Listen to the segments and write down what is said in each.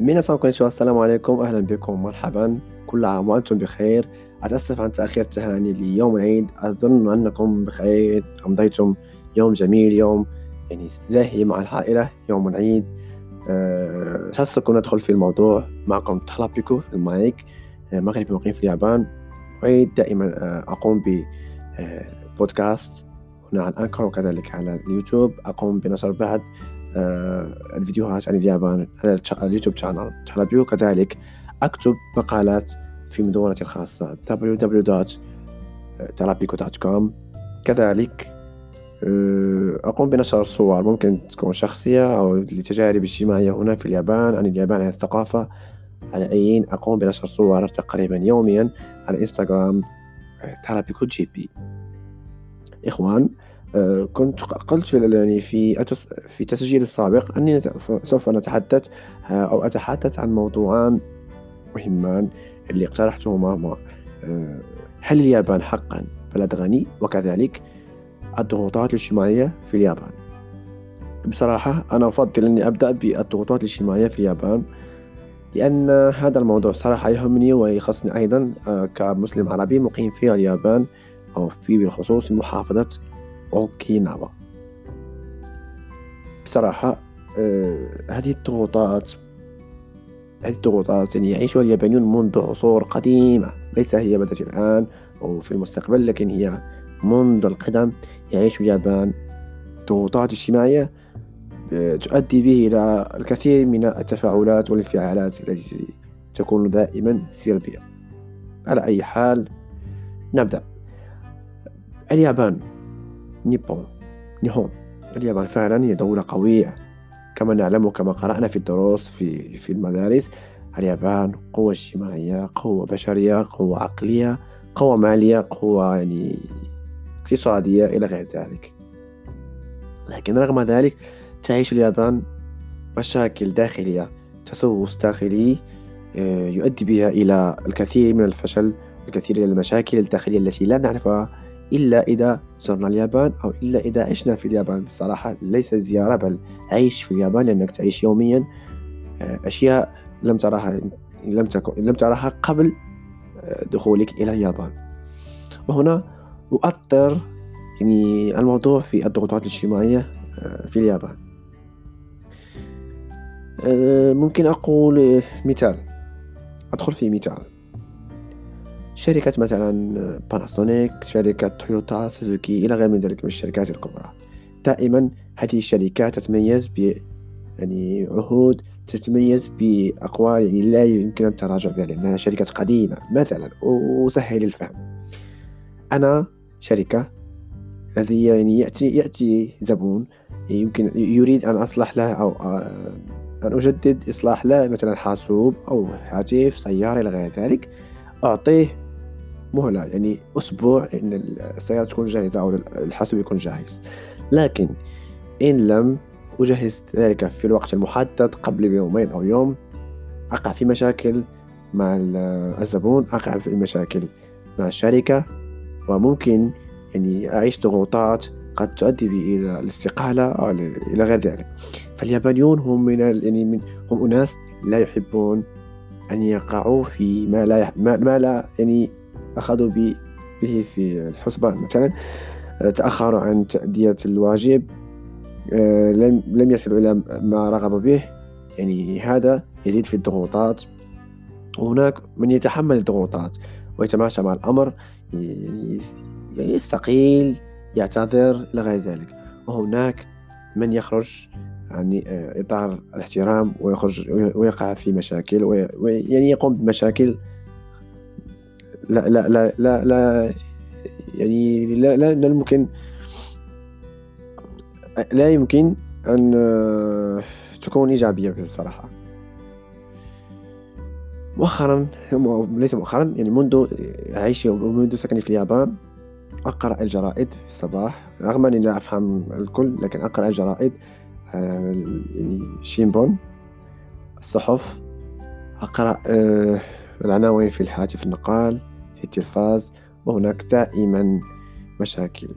ميناسان كونيتشوا السلام عليكم. أهلا بكم. مرحبا. كل عام وأنتم بخير. أتأسف عن تأخير التهاني ليوم العيد أظن أنكم بخير. أمضيتم يوم جميل. يوم يعني زاهي مع العائلة. يوم العيد. أه ندخل في الموضوع معكم تخلا بيكو المايك. أه مغربي مقيم في اليابان. أعيد دائما أه أقوم ببودكاست أه، هنا على الأنكر وكذلك على اليوتيوب. أقوم بنشر بعض آه، الفيديوهات عن اليابان على اليوتيوب channel ترابيكو كذلك أكتب مقالات في مدونتي الخاصة www.terapico.com كذلك آه، أقوم بنشر صور ممكن تكون شخصية أو لتجارب اجتماعية هنا في اليابان. عن اليابان عن الثقافة على أين أقوم بنشر صور تقريبا يوميا على إنستغرام ترابيكو JP إخوان آه، كنت قلت في يعني في في تسجيل السابق أني سوف نتحدث آه، أو أتحدث عن موضوعان مهمان اللي اقترحتهما هما آه، هل اليابان حقا بلد غني؟ وكذلك الضغوطات الاجتماعية في اليابان. بصراحة أنا أفضل أني أبدأ بالضغوطات الاجتماعية في اليابان لأن هذا الموضوع صراحة يهمني ويخصني أيضا كمسلم عربي مقيم في اليابان أو في بالخصوص محافظة أوكيناوا. بصراحة آه هذه الضغوطات هذه الضغوطات يعني يعيشها اليابانيون منذ عصور قديمة ليس هي بدأت الآن أو في المستقبل لكن هي منذ القدم يعيش اليابان. ضغوطات اجتماعية آه، تؤدي به إلى الكثير من التفاعلات والانفعالات التي تكون دائما سلبية. على أي حال نبدأ. اليابان. نيبون نيهون. اليابان فعلا هي دولة قوية. كما نعلم وكما قرأنا في الدروس في, في المدارس اليابان قوة اجتماعية قوة بشرية قوة عقلية قوة مالية قوة يعني اقتصادية إلى غير ذلك. لكن رغم ذلك تعيش اليابان مشاكل داخلية تسوس داخلي آه، يؤدي بها إلى الكثير من الفشل الكثير من المشاكل الداخلية التي لا نعرفها إلا إذا زرنا اليابان أو إلا إذا عشنا في اليابان. بصراحة ليس زيارة بل عيش في اليابان لأنك تعيش يوميا. آه، أشياء لم تراها لم تكن لم تراها قبل آه، دخولك إلى اليابان. وهنا أؤثر يعني الموضوع في الضغوطات الاجتماعية آه، في اليابان. ممكن أقول مثال. أدخل في مثال. شركة مثلا باناسونيك شركة تويوتا سوزوكي إلى غير من ذلك من الشركات الكبرى. دائما هذه الشركات تتميز ب يعني عهود تتميز بأقوال يعني لا يمكن التراجع بها لأنها شركة قديمة مثلا وسهل الفهم. أنا شركة الذي يعني يأتي يأتي زبون يمكن يريد أن أصلح له أو أن أجدد إصلاح له مثلا حاسوب أو هاتف سيارة إلى غير ذلك. أعطيه مهلة يعني أسبوع إن السيارة تكون جاهزة أو الحاسوب يكون جاهز. لكن إن لم أجهز ذلك في الوقت المحدد قبل يومين أو يوم أقع في مشاكل مع الزبون أقع في مشاكل مع الشركة وممكن يعني أعيش ضغوطات قد تؤدي بي إلى الاستقالة أو إلى غير ذلك. فاليابانيون هم من يعني من هم أناس لا يحبون أن يقعوا في ما لا ما, ما لا يعني أخذوا به في الحسبان. مثلا آه، تأخروا عن تأدية الواجب آه، لم لم يصلوا إلى ما رغب به. يعني هذا يزيد في الضغوطات. وهناك من يتحمل الضغوطات ويتماشى مع الأمر يعني يستقيل يعتذر إلى غير ذلك. وهناك من يخرج عن آه، إطار الاحترام ويخرج ويقع في مشاكل ويعني يقوم بمشاكل لا لا لا لا, لا يعني لا, لا, لا يمكن لا يمكن أن آه، تكون إيجابية بصراحة مؤخرا ليس مؤخرا يعني منذ عيشي ومنذ سكني في اليابان أقرأ الجرائد في الصباح. رغم أني لا أفهم الكل لكن أقرأ الجرائد آه، يعني شينبون الصحف أقرأ آه، العناوين في الهاتف النقال في التلفاز وهناك دائما مشاكل.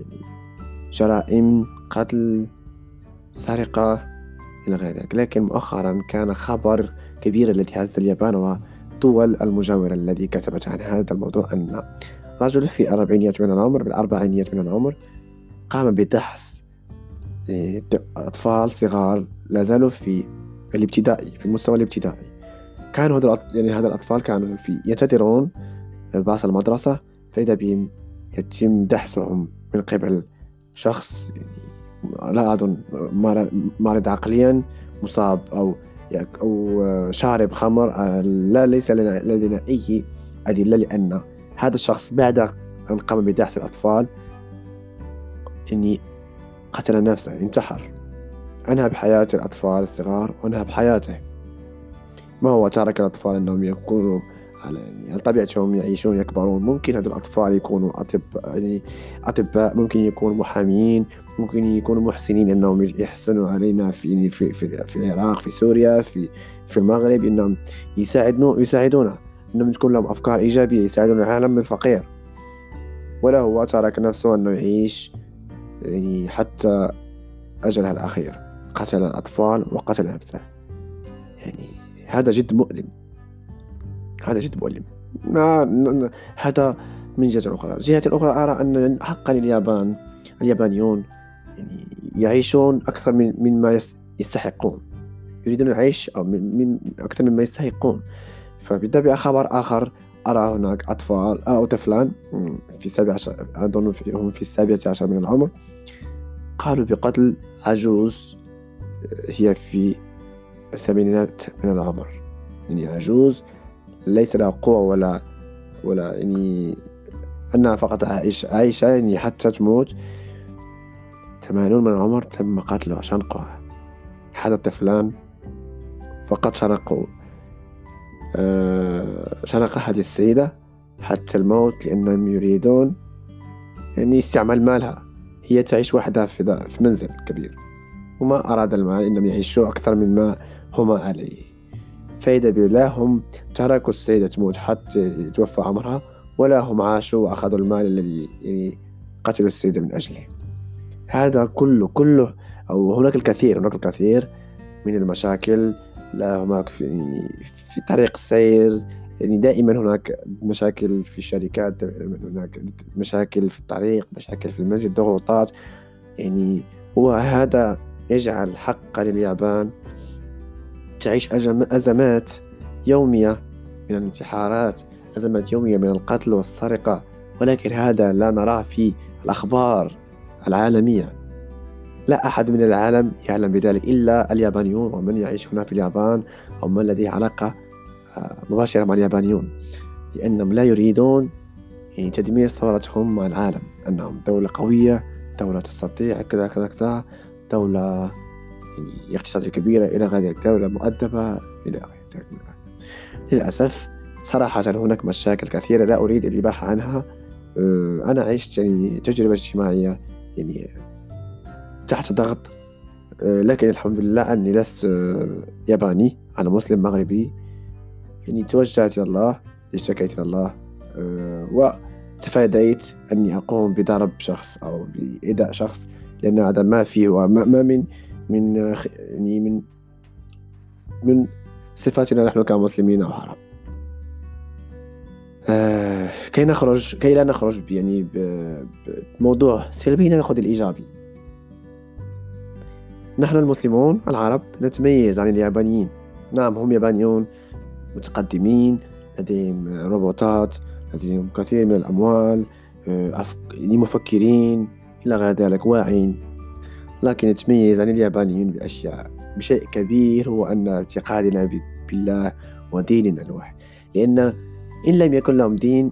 جرائم قتل سرقة إلى غير ذلك. لكن مؤخرا كان خبر كبير التي هزت اليابان والدول المجاورة التي كتبت عن هذا الموضوع أن رجل في الأربعينيات من العمر بالأربعينيات من العمر قام بدحس إيه، أطفال صغار لا زالوا في الابتدائي في المستوى الابتدائي. كانوا هذا يعني هذا الأطفال كانوا في ينتظرون باص المدرسة فإذا بهم يتم دحسهم من قبل شخص لا أظن مريض عقليا مصاب أو أو شارب خمر لا ليس لدينا أي أدلة لأن هذا الشخص بعد أن قام بدحس الأطفال إني قتل نفسه انتحر. أنهى بحياة الأطفال الصغار وأنهى بحياته. ما هو ترك الأطفال أنهم يكونوا على طبيعتهم يعيشون يكبرون؟ ممكن هذول الأطفال يكونوا أطباء يعني أطباء ممكن يكونوا محامين ممكن يكونوا محسنين أنهم يحسنوا علينا في يعني في في, في العراق في سوريا في في المغرب أنهم يساعدون يساعدونا. أنهم تكون لهم أفكار إيجابية يساعدون العالم الفقير ولا هو ترك نفسه أنه يعيش يعني حتى أجلها الأخير. قتل الأطفال وقتل نفسه. يعني هذا جد مؤلم. هذا جد مؤلم. ما هذا من جهة أخرى. جهة أخرى أرى أن حقا اليابان اليابانيون يعني يعيشون أكثر من مما يستحقون. يريدون العيش أو من, من أكثر مما يستحقون. فبالتالي خبر آخر أرى هناك أطفال أو طفلان في السابع عشر أظن هم في السابعة عشر من العمر قالوا بقتل عجوز هي في الثمانينات من العمر. يعني عجوز ليس لها قوة ولا ولا يعني أنها فقط عايشة يعني حتى تموت. ثمانون من العمر تم قتلها شنقها هذا الطفلان فقط شنقوا آه، شنق هذه السيدة حتى الموت لأنهم يريدون يعني استعمال مالها. هي تعيش وحدها في, في منزل كبير. وما أراد المال إنهم يعيشوا أكثر مما هما عليه. فإذا بالله هم تركوا السيدة تموت حتى يتوفى عمرها ولا هم عاشوا وأخذوا المال الذي يعني قتلوا السيدة من أجله. هذا كله كله أو هناك الكثير هناك الكثير من المشاكل. لا هناك في, في طريق السير يعني دائما هناك مشاكل في الشركات هناك مشاكل في الطريق مشاكل في المسجد ضغوطات. يعني وهذا يجعل حقا لليابان. تعيش أزمات يومية من الانتحارات أزمات يومية من القتل والسرقة. ولكن هذا لا نراه في الأخبار العالمية. لا أحد من العالم يعلم بذلك إلا اليابانيون. ومن يعيش هنا في اليابان؟ أو من لديه علاقة آه، مباشرة مع اليابانيون؟ لأنهم لا يريدون يعني تدمير صورتهم مع العالم. أنهم دولة قوية دولة تستطيع كذا كذا كذا دولة اقتصادية كبيرة إلى ذلك دولة مؤدبة إلى غير للأسف صراحة هناك مشاكل كثيرة لا أريد الإباحة عنها. آه، أنا عشت يعني تجربة اجتماعية يعني تحت ضغط. آه، لكن الحمد لله أني لست آه، ياباني أنا مسلم مغربي. يعني توجهت إلى الله اشتكيت إلى الله وتفاديت أني أقوم بضرب شخص أو بإيذاء شخص لأن هذا ما فيه وما من من يعني من من صفاتنا نحن كمسلمين أو عرب. آه كي نخرج كي لا نخرج يعني بموضوع سلبي ناخذ الإيجابي. نحن المسلمون العرب نتميز عن اليابانيين. نعم هم يابانيون متقدمين لديهم روبوتات لديهم كثير من الأموال آه، يعني مفكرين إلى غير ذلك واعين. لكن يتميز عن اليابانيين بأشياء بشيء كبير هو أن اعتقادنا بالله وديننا الواحد. لأن إن لم يكن لهم دين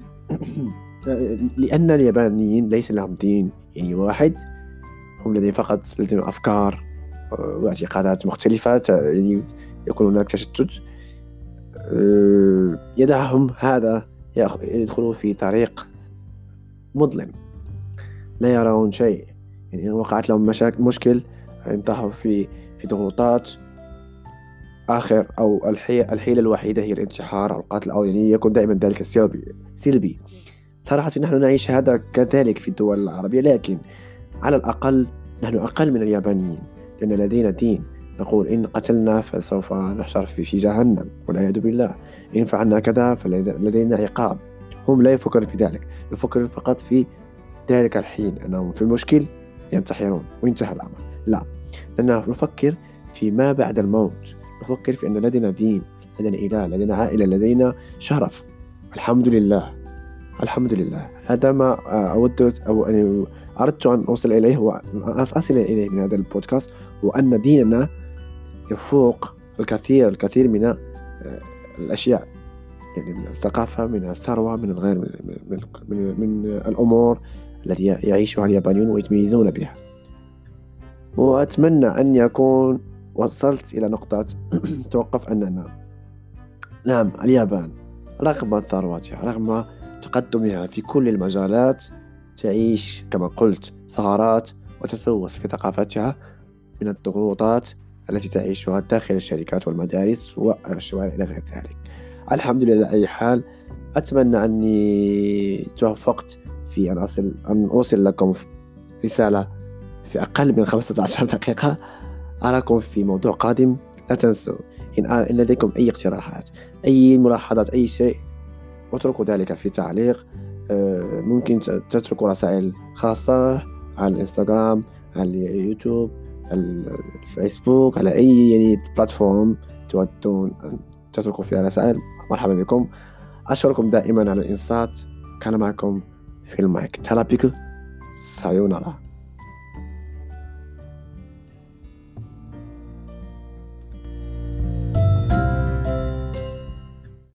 لأن اليابانيين ليس لهم دين يعني واحد هم لديهم فقط لديهم أفكار واعتقادات مختلفة يعني يكون هناك تشتت. آه، يدعهم هذا يدخلوا في طريق مظلم. لا يرون شيء. يعني وقعت لهم مشاكل مشكل انتهوا في في ضغوطات. آخر أو الحيلة الوحيدة هي الانتحار أو القتل أو يعني يكون دائما ذلك سلبي سلبي صراحة نحن نعيش هذا كذلك في الدول العربية لكن على الأقل نحن أقل من اليابانيين. لأن لدينا دين. نقول إن قتلنا فسوف نحشر في في جهنم. والعياذ بالله. إن فعلنا كذا فلدينا عقاب. هم لا يفكرون في ذلك. يفكرون فقط في ذلك الحين. أنهم في المشكل ينتحرون وينتهى الأمر. لا لأننا نفكر في ما بعد الموت. نفكر في أن لدينا دين لدينا إله لدينا عائلة لدينا شرف. الحمد لله. الحمد لله. هذا ما أود أو أردت أن أوصل إليه وأصل إليه من هذا البودكاست هو أن ديننا يفوق الكثير الكثير من آه، الأشياء. يعني من الثقافة من الثروة من الغير من, من, من, من الأمور. التي يعيشها اليابانيون ويتميزون بها. وأتمنى أن يكون وصلت إلى نقطة توقف أننا. نعم اليابان رغم ثروتها رغم تقدمها في كل المجالات تعيش كما قلت ثغرات وتسوس في ثقافتها من الضغوطات التي تعيشها داخل الشركات والمدارس والشوارع إلى غير ذلك. الحمد لله أي حال أتمنى أني توفقت في أن أصل أن أوصل لكم رسالة في أقل من 15 دقيقة. أراكم في موضوع قادم. لا تنسوا إن لديكم أي اقتراحات أي ملاحظات أي شيء اتركوا ذلك في تعليق. آه، ممكن تتركوا رسائل خاصة على الإنستغرام على اليوتيوب على الفيسبوك على أي يعني بلاتفورم تودون أن تتركوا فيها رسائل. مرحبا بكم. أشكركم دائما على الإنصات. كان معكم في المايك تلا بيكو سايونارا